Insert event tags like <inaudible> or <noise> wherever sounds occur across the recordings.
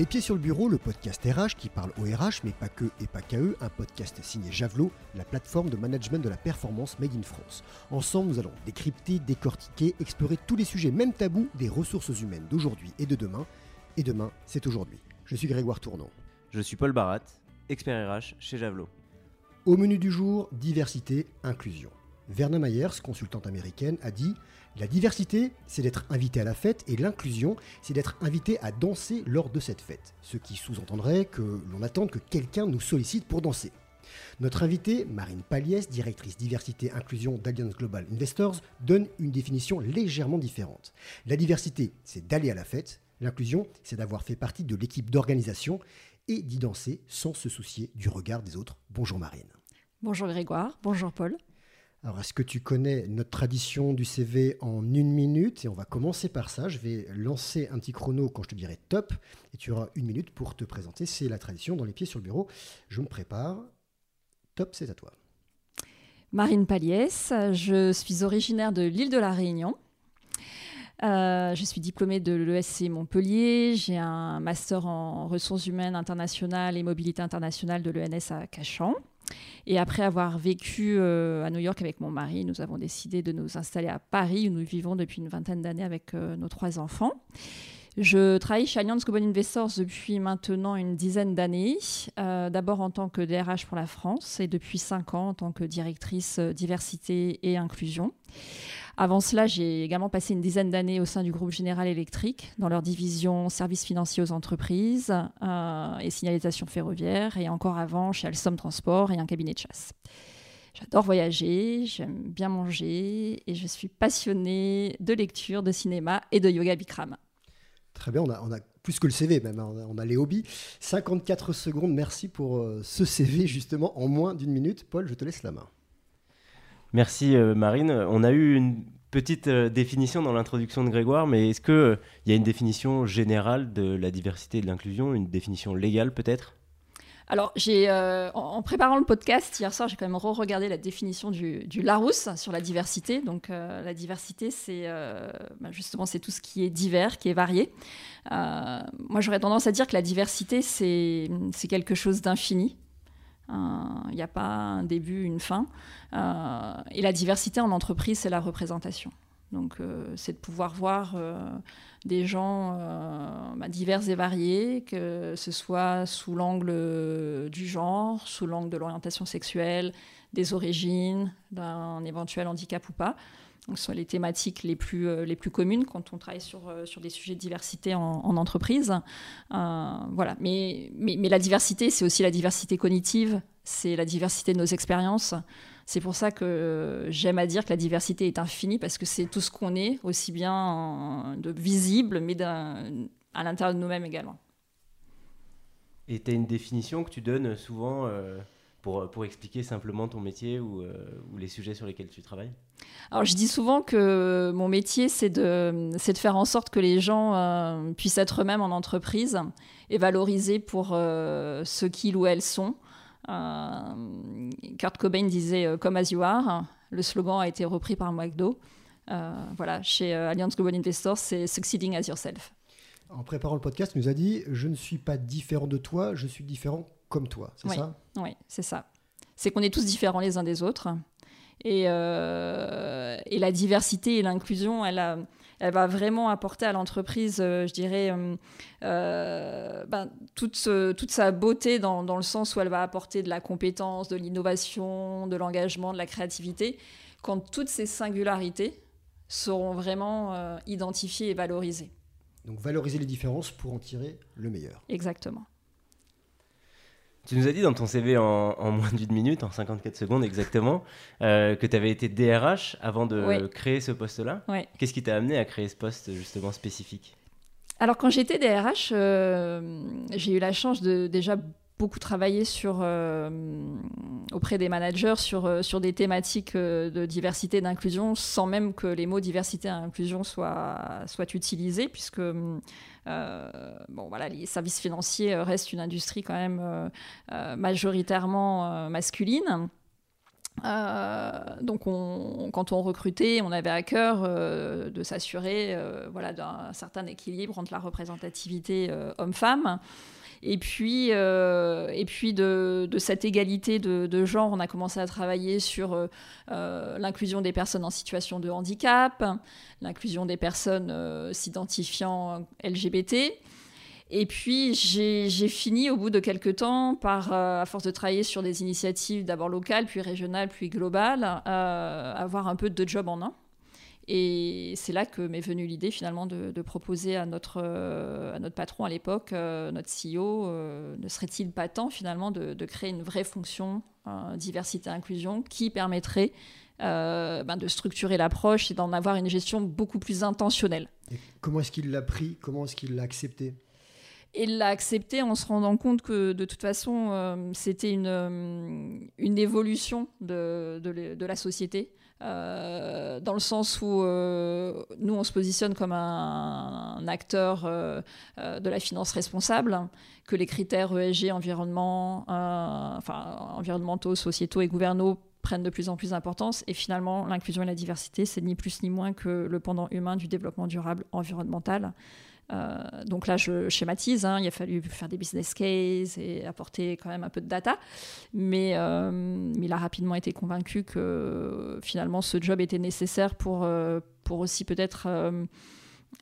Les Pieds sur le Bureau, le podcast RH qui parle au RH, mais pas que et pas qu'à eux, un podcast signé Javelot, la plateforme de management de la performance Made in France. Ensemble, nous allons décrypter, décortiquer, explorer tous les sujets, même tabous, des ressources humaines d'aujourd'hui et de demain. Et demain, c'est aujourd'hui. Je suis Grégoire Tournon. Je suis Paul Barat, expert RH chez Javelot. Au menu du jour, diversité, inclusion. Verna Myers, consultante américaine, a dit La diversité, c'est d'être invité à la fête et l'inclusion, c'est d'être invité à danser lors de cette fête. Ce qui sous-entendrait que l'on attend que quelqu'un nous sollicite pour danser. Notre invitée, Marine Paliès, directrice diversité inclusion d'Alliance Global Investors, donne une définition légèrement différente. La diversité, c'est d'aller à la fête. L'inclusion, c'est d'avoir fait partie de l'équipe d'organisation et d'y danser sans se soucier du regard des autres. Bonjour Marine. Bonjour Grégoire, bonjour Paul. Alors, est-ce que tu connais notre tradition du CV en une minute? Et on va commencer par ça. Je vais lancer un petit chrono quand je te dirai top. Et tu auras une minute pour te présenter. C'est la tradition dans les pieds sur le bureau. Je me prépare. Top, c'est à toi. Marine Paliès, je suis originaire de l'île de la Réunion. Euh, je suis diplômée de l'ESC Montpellier. J'ai un master en ressources humaines internationales et mobilité internationale de l'ENS à Cachan. Et après avoir vécu euh, à New York avec mon mari, nous avons décidé de nous installer à Paris où nous vivons depuis une vingtaine d'années avec euh, nos trois enfants. Je travaille chez Allianz Global Investors depuis maintenant une dizaine d'années, euh, d'abord en tant que DRH pour la France et depuis cinq ans en tant que directrice diversité et inclusion. Avant cela, j'ai également passé une dizaine d'années au sein du groupe Général Électrique, dans leur division services financiers aux entreprises euh, et signalisation ferroviaire, et encore avant chez Alstom Transport et un cabinet de chasse. J'adore voyager, j'aime bien manger et je suis passionnée de lecture, de cinéma et de yoga Bikram. Très bien, on a, plus que le CV même, hein, on a, les hobbies. 54 secondes, merci pour euh, ce CV justement en moins d'une minute. Paul, je te laisse la main. Merci euh, Marine. On a eu une petite euh, définition dans l'introduction de Grégoire, mais est-ce qu'il euh, y a une définition générale de la diversité et de l'inclusion, une définition légale peut-être? Alors, j'ai, en, préparant le podcast hier soir, j'ai quand même re-regardé la définition du, Larousse sur la diversité. Donc, la diversité, c'est bah, justement c'est tout ce qui est divers, qui est varié. moi, j'aurais tendance à dire que la diversité, c'est, c'est quelque chose d'infini. Il n'y a pas un début, une fin. Euh, et la diversité en entreprise, c'est la représentation. Donc, euh, c'est de pouvoir voir euh, des gens bah, divers et variés, que ce soit sous l'angle du genre, sous l'angle de l'orientation sexuelle, des origines, d'un éventuel handicap ou pas. Ce sont les thématiques les plus, les plus communes quand on travaille sur, sur des sujets de diversité en, en entreprise. voilà. Mais, mais, mais, la diversité, c'est aussi la diversité cognitive, c'est la diversité de nos expériences. C'est pour ça que j'aime à dire que la diversité est infinie, parce que c'est tout ce qu'on est, aussi bien de visible, mais à l'intérieur de nous-mêmes également. Et tu as une définition que tu donnes souvent euh, pour, pour expliquer simplement ton métier ou, euh, ou, les sujets sur lesquels tu travailles Alors je dis souvent que mon métier, c'est de, de faire en sorte que les gens euh, puissent être eux-mêmes en entreprise et valorisés pour ce qu'ils ou elles sont euh, Kurt Cobain disait euh, Come as you are. Le slogan a été repris par McDo. Euh, voilà, chez Alliance Global Investors, c'est Succeeding as yourself. En préparant le podcast, il nous a dit Je ne suis pas différent de toi, je suis différent comme toi. C'est ça? Oui, c'est ça. C'est qu'on est tous différents les uns des autres. Et, et la diversité et l'inclusion, elle a elle va vraiment apporter à l'entreprise, euh, je dirais, euh, euh, ben, toute, toute, sa beauté dans, dans, le sens où elle va apporter de la compétence, de l'innovation, de l'engagement, de la créativité, quand toutes ces singularités seront vraiment identifiées et valorisées. Donc valoriser les différences pour en tirer le meilleur. Exactement. Tu nous as dit dans ton CV en, moins d'une minute, en 54 secondes exactement, euh, que tu avais été DRH avant de créer ce poste-là. Qu'est-ce qui t'a amené à créer ce poste justement spécifique? Alors quand j'étais DRH, euh, j'ai eu la chance de déjà beaucoup travailler sur, euh, auprès des managers sur, sur des thématiques de diversité et d'inclusion sans même que les mots diversité et inclusion soient, soient utilisés, puisque euh, bon, voilà, les services financiers euh, restent une industrie quand même euh, majoritairement masculine. donc, quand on recrutait, on avait à cœur de s'assurer voilà, d'un certain équilibre entre la représentativité homme-femme et puis, euh, et puis de, cette égalité de, genre, on a commencé à travailler sur euh, euh, l'inclusion des personnes en situation de handicap, l'inclusion des personnes s'identifiant LGBT. Et puis j'ai fini au bout de quelques temps par, à force de travailler sur des initiatives d'abord locales, puis régionales, puis globales, avoir un peu de job en un. Et c'est là que m'est venue l'idée finalement de, proposer à notre, euh, à notre patron à l'époque, euh, notre CEO, euh, ne serait-il pas temps finalement de, créer une vraie fonction diversité-inclusion qui permettrait ben, de structurer l'approche et d'en avoir une gestion beaucoup plus intentionnelle. comment est-ce qu'il l'a pris? Comment est-ce qu'il l'a accepté? Il l'a accepté en se rendant compte que de toute façon, c'était une, une évolution de, de, de, la société. Euh, dans le sens où euh, nous, on se positionne comme un, acteur euh, de la finance responsable, que les critères ESG, environnementaux, sociétaux et gouvernaux prennent de plus en plus d'importance. Et finalement, l'inclusion et la diversité, c'est ni plus ni moins que le pendant humain du développement durable environnemental. Euh, donc là, je schématise, hein, il a fallu faire des business cases et apporter quand même un peu de data, mais, euh, il a rapidement été convaincu que finalement ce job était nécessaire pour, euh, pour aussi peut-être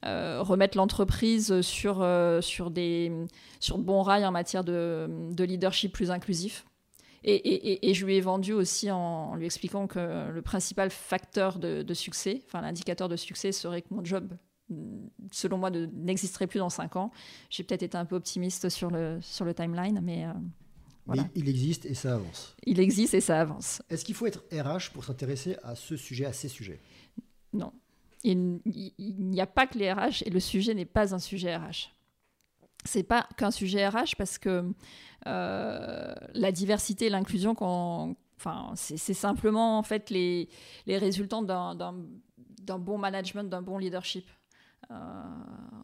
remettre l'entreprise sur, sur, des, sur de bons rails en matière de, de leadership plus inclusif. Et, je lui ai vendu aussi en, lui expliquant que le principal facteur de, de succès, enfin l'indicateur de succès serait que mon job selon moi, n'existerait plus dans 5 ans. J'ai peut-être été un peu optimiste sur le, sur le timeline, mais... Euh, mais il existe et ça avance. Il existe et ça avance. Est-ce qu'il faut être RH pour s'intéresser à ce sujet, à ces sujets? Non. Il, n'y a pas que les RH et le sujet n'est pas un sujet RH. C'est pas qu'un sujet RH parce que euh, la diversité et l'inclusion, enfin, c'est simplement en fait les, les résultants d'un bon management, d'un bon leadership. Euh,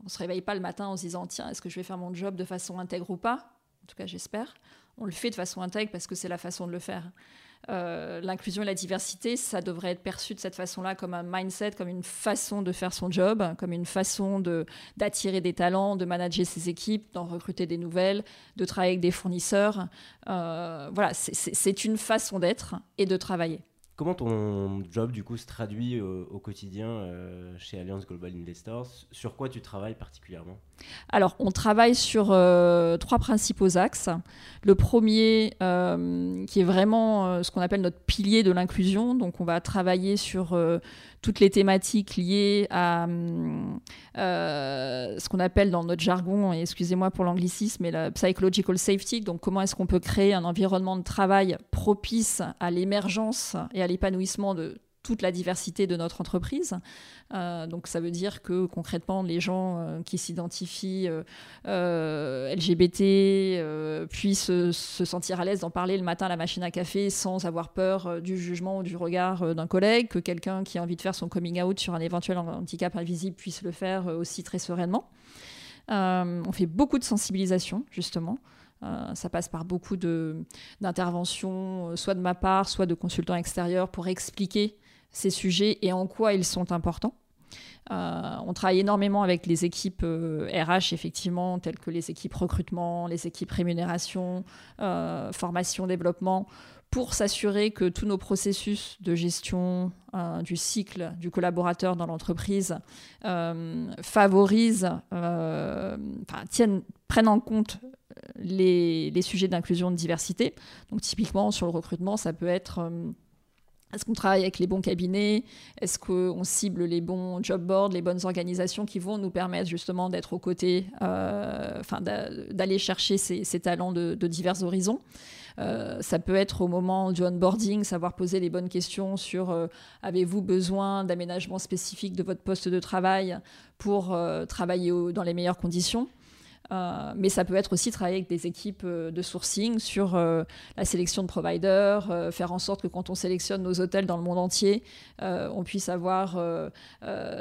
on ne se réveille pas le matin en se disant tiens, est-ce que je vais faire mon job de façon intègre ou pas? En tout cas, j'espère. On le fait de façon intègre parce que c'est la façon de le faire. Euh, l'inclusion et la diversité, ça devrait être perçu de cette façon-là comme un mindset, comme une façon de faire son job, comme une façon d'attirer des talents, de manager ses équipes, d'en recruter des nouvelles, de travailler avec des fournisseurs. Euh, voilà, c'est une façon d'être et de travailler. Comment ton job du coup se traduit au, quotidien euh, chez Alliance Global Investors? Sur quoi tu travailles particulièrement? Alors, on travaille sur euh, trois principaux axes. Le premier, euh, qui est vraiment ce qu'on appelle notre pilier de l'inclusion. Donc, on va travailler sur toutes les thématiques liées à euh, ce qu'on appelle dans notre jargon, et excusez-moi pour l'anglicisme, mais la psychological safety, donc comment est-ce qu'on peut créer un environnement de travail propice à l'émergence et à l'épanouissement de toute la diversité de notre entreprise. Euh, donc ça veut dire que concrètement, les gens euh, qui s'identifient euh, LGBT puissent se sentir à l'aise d'en parler le matin à la machine à café sans avoir peur du jugement ou du regard d'un collègue, que quelqu'un qui a envie de faire son coming out sur un éventuel handicap invisible puisse le faire aussi très sereinement. on fait beaucoup de sensibilisation, justement. Ça passe par beaucoup d'interventions, soit de ma part, soit de consultants extérieurs, pour expliquer ces sujets et en quoi ils sont importants. Euh, on travaille énormément avec les équipes RH, euh, effectivement, telles que les équipes recrutement, les équipes rémunération, euh, formation, développement, pour s'assurer que tous nos processus de gestion du cycle du collaborateur dans l'entreprise favorisent, tiennent, prennent en compte les, sujets d'inclusion de diversité. Donc typiquement sur le recrutement, ça peut être est-ce qu'on travaille avec les bons cabinets? Est-ce qu'on cible les bons job boards, les bonnes organisations qui vont nous permettre justement d'être aux côtés, euh, d'aller chercher ces, talents de, divers horizons? Euh, ça peut être au moment du onboarding, savoir poser les bonnes questions sur euh, avez-vous besoin d'aménagement spécifique de votre poste de travail pour travailler dans les meilleures conditions Euh, mais ça peut être aussi travailler avec des équipes euh, de sourcing sur euh, la sélection de providers, faire en sorte que quand on sélectionne nos hôtels dans le monde entier, on puisse avoir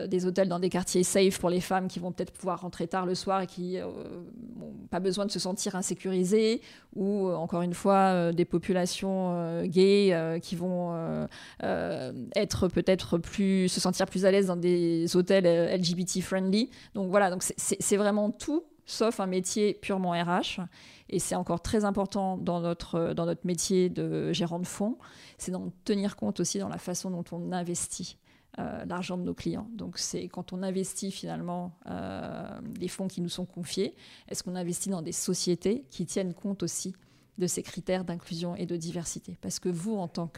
des hôtels dans des quartiers safe pour les femmes qui vont peut-être pouvoir rentrer tard le soir et qui n'ont pas besoin de se sentir insécurisées, ou encore une fois des populations gays qui vont être peut-être plus se sentir plus à l'aise dans des hôtels LGBT friendly. Donc voilà, donc c'est vraiment tout sauf un métier purement RH. Et c'est encore très important dans notre, dans notre métier de gérant de fonds, c'est d'en tenir compte aussi dans la façon dont on investit. Euh, l'argent de nos clients. Donc c'est quand on investit finalement euh, les fonds qui nous sont confiés, est-ce qu'on investit dans des sociétés qui tiennent compte aussi de ces critères d'inclusion et de diversité? Parce que vous, en tant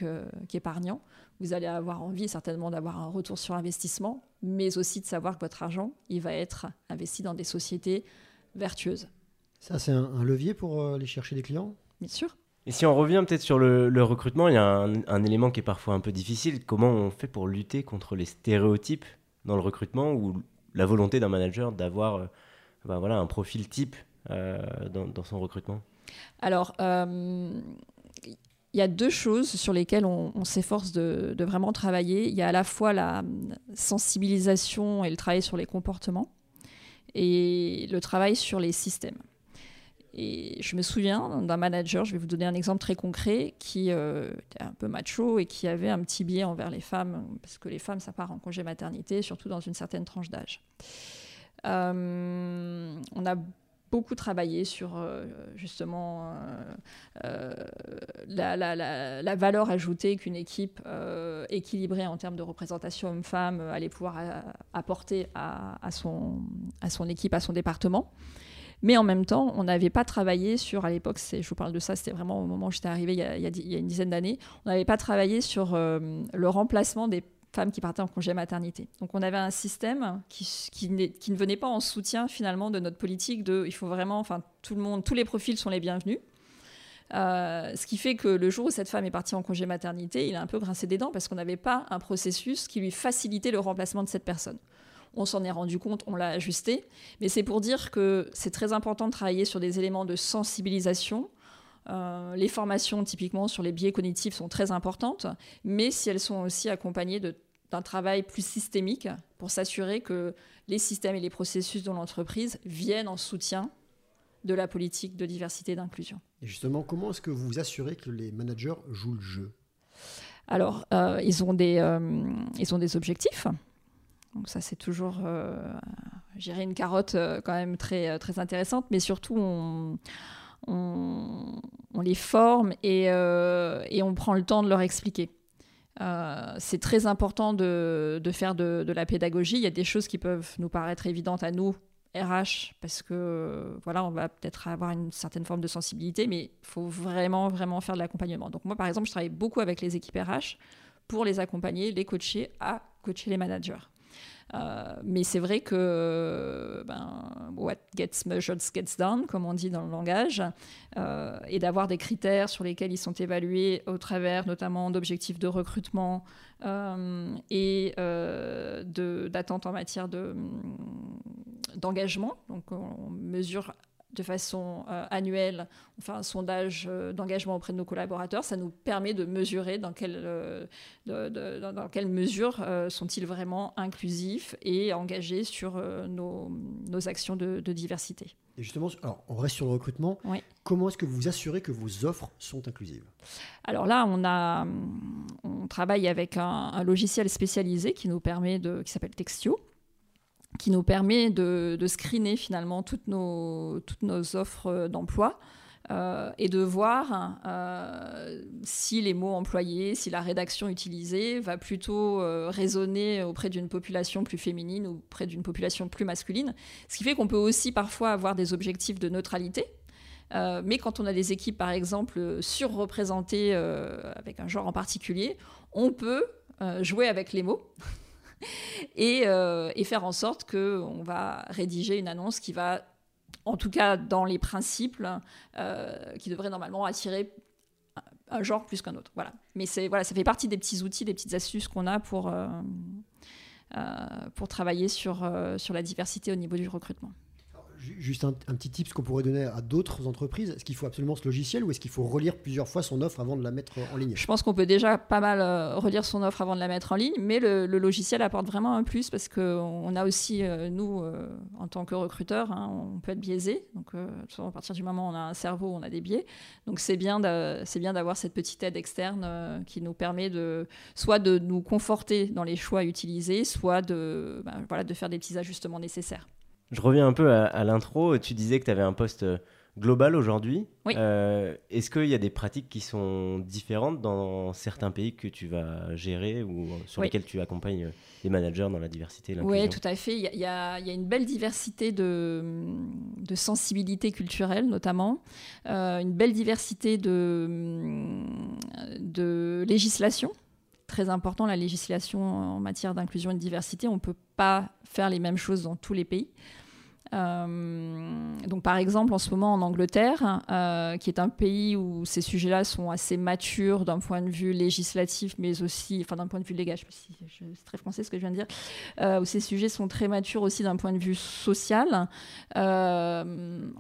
qu'épargnant, vous allez avoir envie certainement d'avoir un retour sur investissement, mais aussi de savoir que votre argent, il va être investi dans des sociétés vertueuse. Ça, c'est un, levier pour euh, aller chercher des clients? Bien sûr. Et si on revient peut-être sur le, recrutement, il y a un, élément qui est parfois un peu difficile. Comment on fait pour lutter contre les stéréotypes dans le recrutement ou la volonté d'un manager d'avoir euh, ben voilà, un profil type euh, dans, son recrutement? Alors, il y a deux choses sur lesquelles on, s'efforce de, de, vraiment travailler. Il y a à la fois la sensibilisation et le travail sur les comportements et le travail sur les systèmes. Et je me souviens d'un manager, je vais vous donner un exemple très concret, qui euh, était un peu macho et qui avait un petit biais envers les femmes, parce que les femmes, ça part en congé maternité, surtout dans une certaine tranche d'âge. Euh, on a beaucoup travaillé sur euh, justement la, la, valeur ajoutée qu'une équipe équilibrée en termes de représentation homme-femme allait pouvoir apporter à, à, son, à son équipe, à son département. Mais en même temps, on n'avait pas travaillé sur, à l'époque, je vous parle de ça, c'était vraiment au moment où j'étais arrivée il y, a, il y a, une dizaine d'années, on n'avait pas travaillé sur le remplacement des femmes qui partaient en congé maternité. Donc on avait un système qui, qui, qui, ne venait pas en soutien finalement de notre politique de il faut vraiment, enfin tout le monde, tous les profils sont les bienvenus. Euh, ce qui fait que le jour où cette femme est partie en congé maternité, il a un peu grincé des dents parce qu'on n'avait pas un processus qui lui facilitait le remplacement de cette personne. On s'en est rendu compte, on l'a ajusté, mais c'est pour dire que c'est très important de travailler sur des éléments de sensibilisation, euh, les formations, typiquement, sur les biais cognitifs sont très importantes, mais si elles sont aussi accompagnées d'un travail plus systémique pour s'assurer que les systèmes et les processus dans l'entreprise viennent en soutien de la politique de diversité et d'inclusion. Et justement, comment est-ce que vous vous assurez que les managers jouent le jeu? Alors, euh, ils, ont des, euh, ils ont des objectifs. Donc ça, c'est toujours, euh, une carotte euh, quand même très, très intéressante, mais surtout, on, on, les forme et, et, on prend le temps de leur expliquer. Euh, c'est très important de, faire de, la pédagogie. Il y a des choses qui peuvent nous paraître évidentes à nous, RH, parce que voilà, on va peut-être avoir une certaine forme de sensibilité, mais il faut vraiment, vraiment faire de l'accompagnement. Donc moi, par exemple, je travaille beaucoup avec les équipes RH pour les accompagner, les coacher à coacher les managers. Euh, mais c'est vrai que ben, what gets measured gets done, comme on dit dans le langage, euh, et d'avoir des critères sur lesquels ils sont évalués au travers notamment d'objectifs de recrutement euh, et d'attentes en matière d'engagement. Donc on mesure de façon euh, annuelle, on fait un sondage euh, d'engagement auprès de nos collaborateurs. Ça nous permet de mesurer dans quelle, euh, dans quelle mesure sont-ils vraiment inclusifs et engagés sur nos, nos, actions de, diversité. Et justement, alors, on reste sur le recrutement. Comment est-ce que vous vous assurez que vos offres sont inclusives? Alors là, on, a, on travaille avec un, un logiciel spécialisé qui nous permet de, qui s'appelle Textio qui nous permet de, screener finalement toutes nos, offres d'emploi. Euh, et de voir euh, si les mots employés, si la rédaction utilisée va plutôt euh, résonner auprès d'une population plus féminine ou auprès d'une population plus masculine. Ce qui fait qu'on peut aussi parfois avoir des objectifs de neutralité. mais quand on a des équipes, par exemple, surreprésentées avec un genre en particulier, on peut jouer avec les mots. <laughs> Euh, et, faire en sorte qu'on va rédiger une annonce qui va, en tout cas dans les principes, euh, qui devrait normalement attirer un genre plus qu'un autre. Voilà. Mais c'est voilà, ça fait partie des petits outils, des petites astuces qu'on a pour, euh, pour travailler sur, sur la diversité au niveau du recrutement Juste un, petit tip qu'on pourrait donner à d'autres entreprises. Est-ce qu'il faut absolument ce logiciel ou est-ce qu'il faut relire plusieurs fois son offre avant de la mettre en ligne? Je pense qu'on peut déjà pas mal euh, relire son offre avant de la mettre en ligne, mais le, logiciel apporte vraiment un plus parce qu'on a aussi, euh, nous, euh, en tant que recruteurs, hein, on peut être biaisé. Donc, à partir du moment où on a un cerveau, on a des biais. Donc, c'est bien d'avoir cette petite aide externe qui nous permet de soit de nous conforter dans les choix utilisés, soit de, ben, voilà, de faire des petits ajustements nécessaires. Je reviens un peu à, l'intro. Tu disais que tu avais un poste euh, global aujourd'hui. Oui. Euh, est-ce qu'il y a des pratiques qui sont différentes dans certains pays que tu vas gérer ou sur lesquels tu accompagnes les managers dans la diversité Oui, tout à fait. Il y, a, une belle diversité de, de sensibilités culturelles, notamment. Euh, une belle diversité de, de législation très important, la législation en matière d'inclusion et de diversité. On ne peut pas faire les mêmes choses dans tous les pays. Euh, donc par exemple en ce moment en Angleterre, euh, qui est un pays où ces sujets-là sont assez matures d'un point de vue législatif, mais aussi, enfin d'un point de vue légal, c'est très français ce que je viens de dire, euh, où ces sujets sont très matures aussi d'un point de vue social. on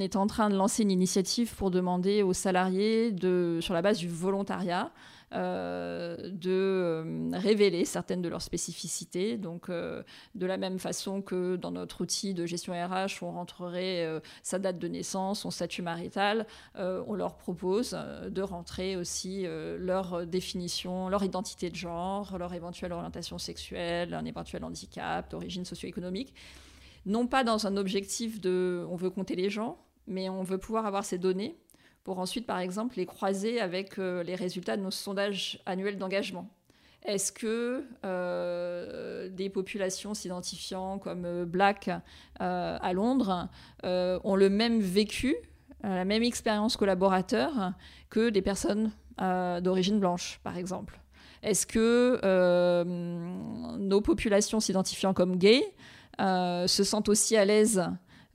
est en train de lancer une initiative pour demander aux salariés de, sur la base du volontariat, de euh, révéler certaines de leurs spécificités. Donc, euh, de la même façon que dans notre outil de gestion RH, on rentrerait sa date de naissance, son statut marital, on leur propose de rentrer aussi leur définition, leur identité de genre, leur éventuelle orientation sexuelle, un éventuel handicap, d'origine socio-économique. Non pas dans un objectif de on veut compter les gens, mais on veut pouvoir avoir ces données pour ensuite, par exemple, les croiser avec euh, les résultats de nos sondages annuels d'engagement. Est-ce que euh, des populations s'identifiant comme euh, black à Londres ont le même vécu, la même expérience collaborateur que des personnes d'origine blanche, par exemple? Est-ce que nos populations s'identifiant comme gays se sentent aussi à l'aise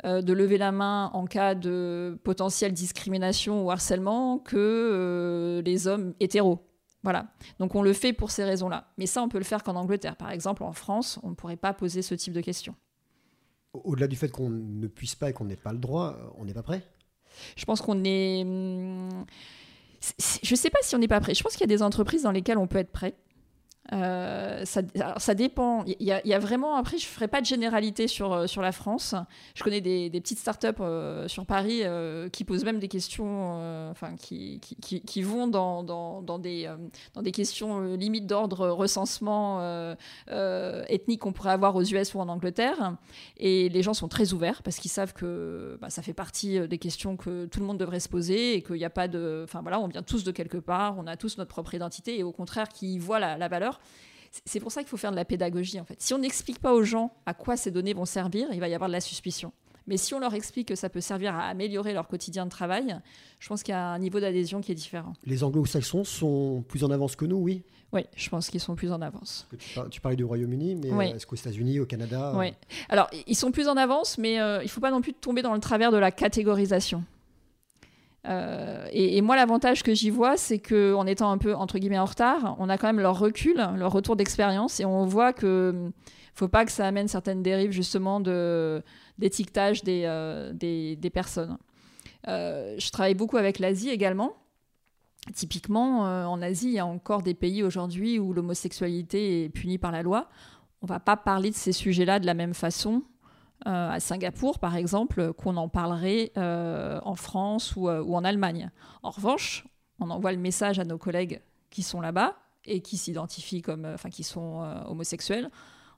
euh, de lever la main en cas de potentielle discrimination ou harcèlement que euh, les hommes hétéros. Voilà. Donc on le fait pour ces raisons-là. Mais ça, on peut le faire qu'en Angleterre. Par exemple, en France, on ne pourrait pas poser ce type de questions. Au-delà du fait qu'on ne puisse pas et qu'on n'ait pas le droit, on n'est pas prêt? Je pense qu'on est... Hum, je ne sais pas si on n'est pas prêt. Je pense qu'il y a des entreprises dans lesquelles on peut être prêt. Euh, ça, dépend. Il y, a, vraiment, après, je ne ferai pas de généralité sur, euh, sur la France. Je connais des, petites startups euh, sur Paris qui posent même des questions, enfin, qui, qui, qui, vont dans, dans, dans des, dans des questions limites d'ordre recensement ethnique qu'on pourrait avoir aux US ou en Angleterre. Et les gens sont très ouverts parce qu'ils savent que bah, ça fait partie des questions que tout le monde devrait se poser et qu'il n'y a pas de. Enfin, voilà, on vient tous de quelque part, on a tous notre propre identité et au contraire, qui voient la valeur c'est pour ça qu'il faut faire de la pédagogie, en fait. Si on n'explique pas aux gens à quoi ces données vont servir, il va y avoir de la suspicion. Mais si on leur explique que ça peut servir à améliorer leur quotidien de travail, je pense qu'il y a un niveau d'adhésion qui est différent. Les anglo-saxons sont plus en avance que nous, oui Oui, je pense qu'ils sont plus en avance. Tu, parlais du Royaume-Uni, mais est-ce qu'aux États-Unis, au Canada Oui. Alors, ils sont plus en avance, mais euh, il ne faut pas non plus tomber dans le travers de la catégorisation. Euh, et, moi, l'avantage que j'y vois, c'est qu'en étant un peu entre guillemets en retard, on a quand même leur recul, leur retour d'expérience, et on voit que hum, faut pas que ça amène certaines dérives justement d'étiquetage des, euh, des, des, personnes. Euh, je travaille beaucoup avec l'Asie également. Typiquement, en Asie, il y a encore des pays aujourd'hui où l'homosexualité est punie par la loi. On va pas parler de ces sujets-là de la même façon euh, à Singapour, par exemple, qu'on en parlerait euh, en France euh, ou, en Allemagne. En revanche, on envoie le message à nos collègues qui sont là-bas et qui s'identifient comme, enfin, qui sont homosexuels,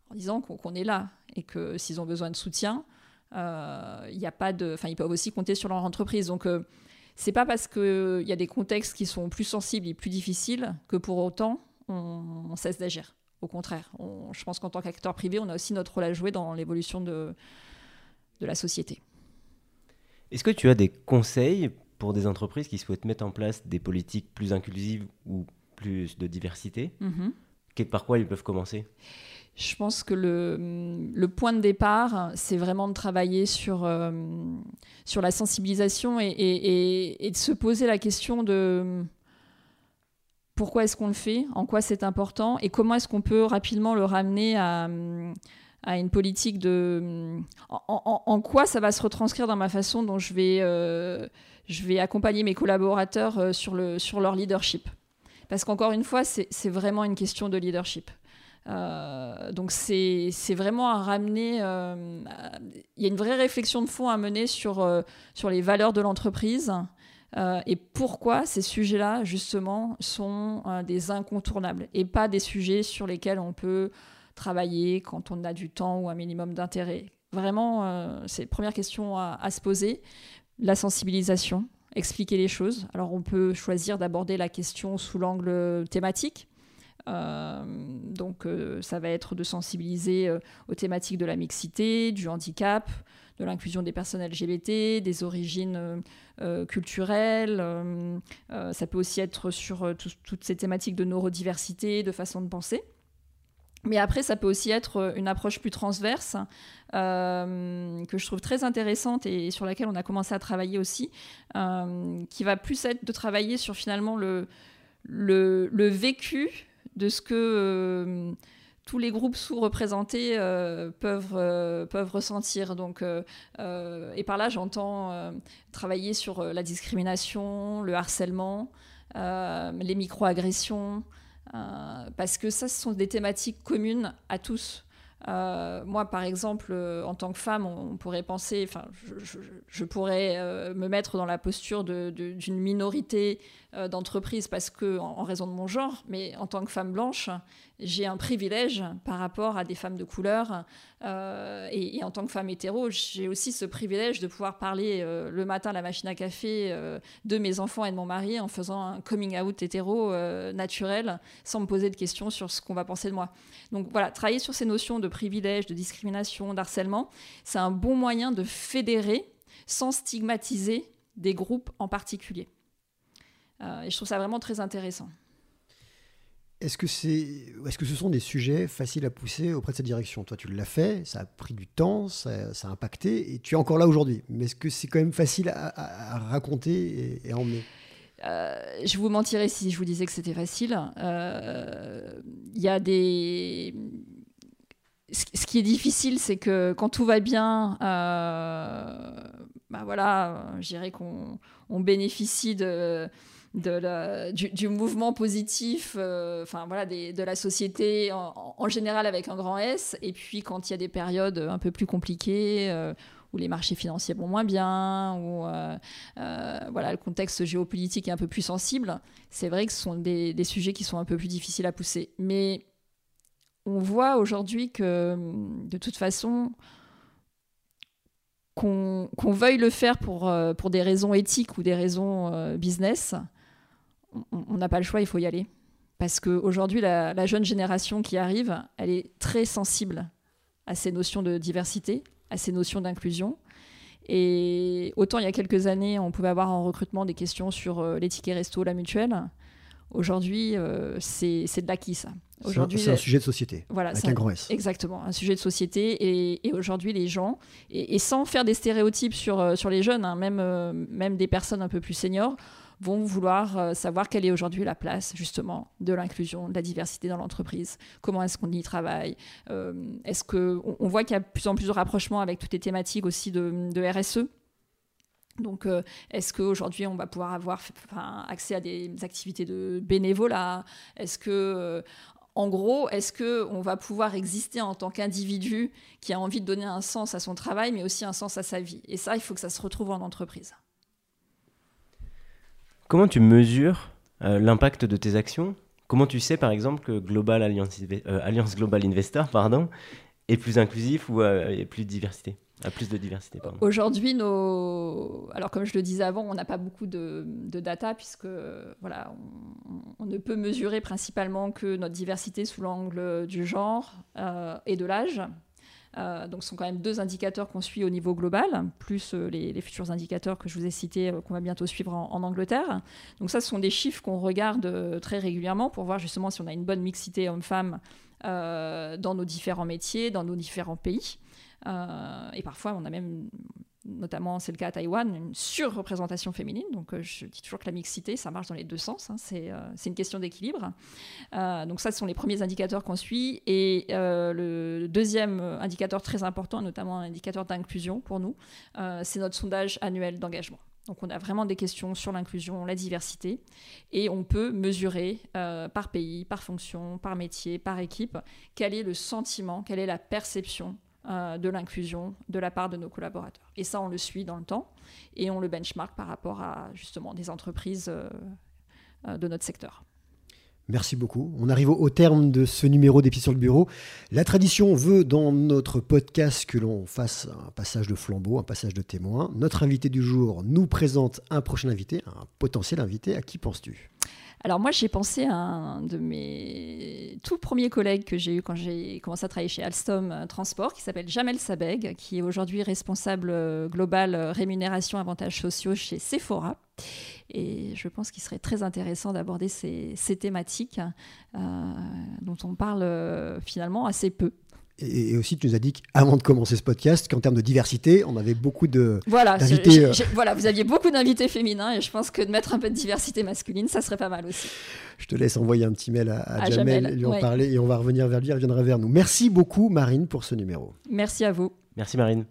en disant qu'on est là et que s'ils ont besoin de soutien, il a pas de, enfin, ils peuvent aussi compter sur leur entreprise. Donc c'est pas parce qu'il y a des contextes qui sont plus sensibles et plus difficiles que pour autant on cesse d'agir. Au contraire, je pense qu'en tant qu'acteur privé, on a aussi notre rôle à jouer dans l'évolution de, de la société. Est-ce que tu as des conseils pour des entreprises qui souhaitent mettre en place des politiques plus inclusives ou plus de diversité mm-hmm. Par quoi ils peuvent commencer? Je pense que le, le point de départ, c'est vraiment de travailler sur, euh, sur la sensibilisation et, et, et, de se poser la question de pourquoi est-ce qu'on le fait, en quoi c'est important et comment est-ce qu'on peut rapidement le ramener à, à une politique de... En, quoi ça va se retranscrire dans ma façon dont je vais, je vais accompagner mes collaborateurs sur, le, sur leur leadership Parce qu'encore une fois, c'est vraiment une question de leadership. Euh, donc c'est vraiment à ramener. Euh, il y a une vraie réflexion de fond à mener sur, euh, sur les valeurs de l'entreprise et pourquoi ces sujets-là, justement, sont des incontournables et pas des sujets sur lesquels on peut travailler quand on a du temps ou un minimum d'intérêt? Vraiment, c'est la première question à, à se poser. La sensibilisation, expliquer les choses. Alors on peut choisir d'aborder la question sous l'angle thématique euh, donc euh, ça va être de sensibiliser euh, aux thématiques de la mixité, du handicap, de l'inclusion des personnes LGBT, des origines culturelles. ça peut aussi être sur toutes ces thématiques de neurodiversité, de façon de penser. Mais après, ça peut aussi être une approche plus transverse que je trouve très intéressante et sur laquelle on a commencé à travailler aussi, qui va plus être de travailler sur finalement le, vécu de ce que euh, tous les groupes sous-représentés euh, peuvent, euh, peuvent ressentir. Donc, et par là, j'entends travailler sur la discrimination, le harcèlement, les micro-agressions, parce que ça, ce sont des thématiques communes à tous. Moi, par exemple, en tant que femme, on, pourrait penser, enfin, je, pourrais me mettre dans la posture d'une minorité euh, d'entreprise parce que en, raison de mon genre, mais en tant que femme blanche, j'ai un privilège par rapport à des femmes de couleur. Euh, et, en tant que femme hétéro, j'ai aussi ce privilège de pouvoir parler euh, le matin à la machine à café de mes enfants et de mon mari en faisant un coming out hétéro naturel, sans me poser de questions sur ce qu'on va penser de moi. Donc voilà, travailler sur ces notions de privilège, de discrimination, d'harcèlement, c'est un bon moyen de fédérer sans stigmatiser des groupes en particulier. Euh, et je trouve ça vraiment très intéressant. Est-ce que, ce sont des sujets faciles à pousser auprès de cette direction? Toi, tu l'as fait, ça a pris du temps, ça, a impacté, et tu es encore là aujourd'hui. Mais est-ce que c'est quand même facile à, raconter et, à emmener? Euh, je vous mentirais si je vous disais que c'était facile. Il euh, y a des. Ce qui est difficile, c'est que quand tout va bien, euh, bah voilà, je dirais qu'on on bénéficie de de du, mouvement positif, euh, enfin voilà, de la société en, général avec un grand S. Et puis quand il y a des périodes un peu plus compliquées, euh, où les marchés financiers vont moins bien, où euh, voilà, le contexte géopolitique est un peu plus sensible, c'est vrai que ce sont des, sujets qui sont un peu plus difficiles à pousser. Mais on voit aujourd'hui que de toute façon, qu'on veuille le faire pour, pour des raisons éthiques ou des raisons business, on n'a pas le choix, il faut y aller. Parce qu'aujourd'hui, la, la jeune génération qui arrive, elle est très sensible à ces notions de diversité, à ces notions d'inclusion. Et autant il y a quelques années, on pouvait avoir en recrutement des questions sur euh, les tickets resto, la mutuelle. Aujourd'hui, euh, c'est de l'acquis, ça. Aujourd'hui, c'est un, sujet de société, voilà, avec un, grand S. Exactement, un sujet de société. Et, aujourd'hui, les gens, et, sans faire des stéréotypes sur, euh, sur les jeunes, hein, même, même des personnes un peu plus seniors, vont vouloir euh, savoir quelle est aujourd'hui la place justement de l'inclusion, de la diversité dans l'entreprise. Comment est-ce qu'on y travaille euh, Est-ce que on, voit qu'il y a de plus en plus de rapprochements avec toutes les thématiques aussi de, RSE donc, euh, est-ce qu'aujourd'hui, on va pouvoir avoir accès à des activités de bénévolat? Est-ce que, en gros, est-ce qu'on va pouvoir exister en tant qu'individu qui a envie de donner un sens à son travail, mais aussi un sens à sa vie? Et ça, il faut que ça se retrouve en entreprise. Comment tu mesures euh, l'impact de tes actions? Comment tu sais, par exemple, que Global Alliance, euh, Global Investor pardon, est plus inclusif ou euh, plus de diversité? A plus de diversité. Aujourd'hui, nos... alors comme je le disais avant, on n'a pas beaucoup de, data puisque voilà, on, ne peut mesurer principalement que notre diversité sous l'angle du genre et de l'âge. Euh, donc, ce sont quand même deux indicateurs qu'on suit au niveau global, plus euh, les, futurs indicateurs que je vous ai cités, euh, qu'on va bientôt suivre en, Angleterre. Donc, ça, ce sont des chiffres qu'on regarde très régulièrement pour voir justement si on a une bonne mixité homme-femme dans nos différents métiers, dans nos différents pays. et parfois, on a même notamment c'est le cas à Taïwan, une surreprésentation féminine. Donc je dis toujours que la mixité, ça marche dans les deux sens. Hein. c'est une question d'équilibre. donc ça, ce sont les premiers indicateurs qu'on suit. Et le deuxième indicateur très important, notamment un indicateur d'inclusion pour nous, c'est notre sondage annuel d'engagement. Donc on a vraiment des questions sur l'inclusion, la diversité, et on peut mesurer euh, par pays, par fonction, par métier, par équipe, quel est le sentiment, quelle est la perception euh, de l'inclusion de la part de nos collaborateurs. Et ça, on le suit dans le temps, et on le benchmark par rapport à justement des entreprises euh, de notre secteur. Merci beaucoup. On arrive au terme de ce numéro des sur le bureau. La tradition veut dans notre podcast que l'on fasse un passage de flambeau, un passage de témoin. Notre invité du jour nous présente un prochain invité, un potentiel invité. À qui penses-tu? Alors moi, j'ai pensé à un de mes tout premiers collègues que j'ai eu quand j'ai commencé à travailler chez Alstom euh, Transport, qui s'appelle Jamel Sabeg, qui est aujourd'hui responsable euh, global euh, rémunération avantages sociaux chez Sephora. Et je pense qu'il serait très intéressant d'aborder ces, thématiques dont on parle finalement assez peu. Et, aussi, tu nous as dit qu'avant de commencer ce podcast, qu'en termes de diversité, on avait beaucoup de voilà, d'invités. Euh, voilà, vous aviez beaucoup d'invités féminins et je pense que de mettre un peu de diversité masculine, ça serait pas mal aussi. Je te laisse envoyer un petit mail à, Jamel, lui en parler et on va revenir vers lui, il reviendra vers nous. Merci beaucoup, Marine, pour ce numéro. Merci à vous. Merci, Marine.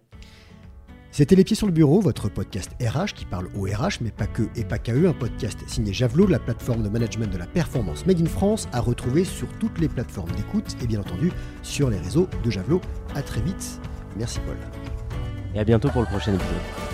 C'était Les Pieds sur le Bureau, votre podcast RH qui parle au RH, mais pas que et pas qu'à eux, un podcast signé Javelot, la plateforme de management de la performance Made in France, à retrouver sur toutes les plateformes d'écoute et bien entendu sur les réseaux de Javelot. À très vite. Merci Paul. Et à bientôt pour le prochain épisode.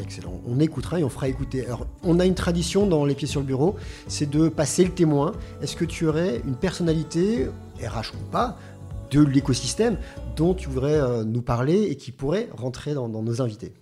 Excellent. On écoutera et on fera écouter. Alors, on a une tradition dans Les Pieds sur le Bureau, c'est de passer le témoin. Est-ce que tu aurais une personnalité, RH ou pas, de l'écosystème dont tu voudrais euh, nous parler et qui pourrait rentrer dans nos invités?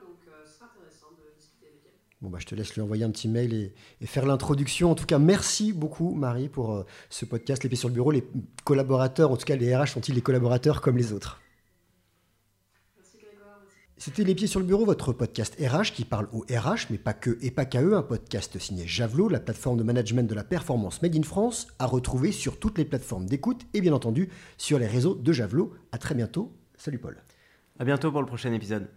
Donc euh, ce sera intéressant de discuter avec elle. Bon, bah, je te laisse lui envoyer un petit mail et, faire l'introduction. En tout cas, merci beaucoup, Marie, pour euh, ce podcast Les Pieds sur le Bureau. Les collaborateurs, en tout cas les RH, sont-ils les collaborateurs comme les autres? C'était Les Pieds sur le Bureau, votre podcast RH qui parle au RH, mais pas que et pas qu'à eux, un podcast signé Javelot, la plateforme de management de la performance Made in France, à retrouver sur toutes les plateformes d'écoute et bien entendu sur les réseaux de Javelot. À très bientôt. Salut Paul. À bientôt pour le prochain épisode.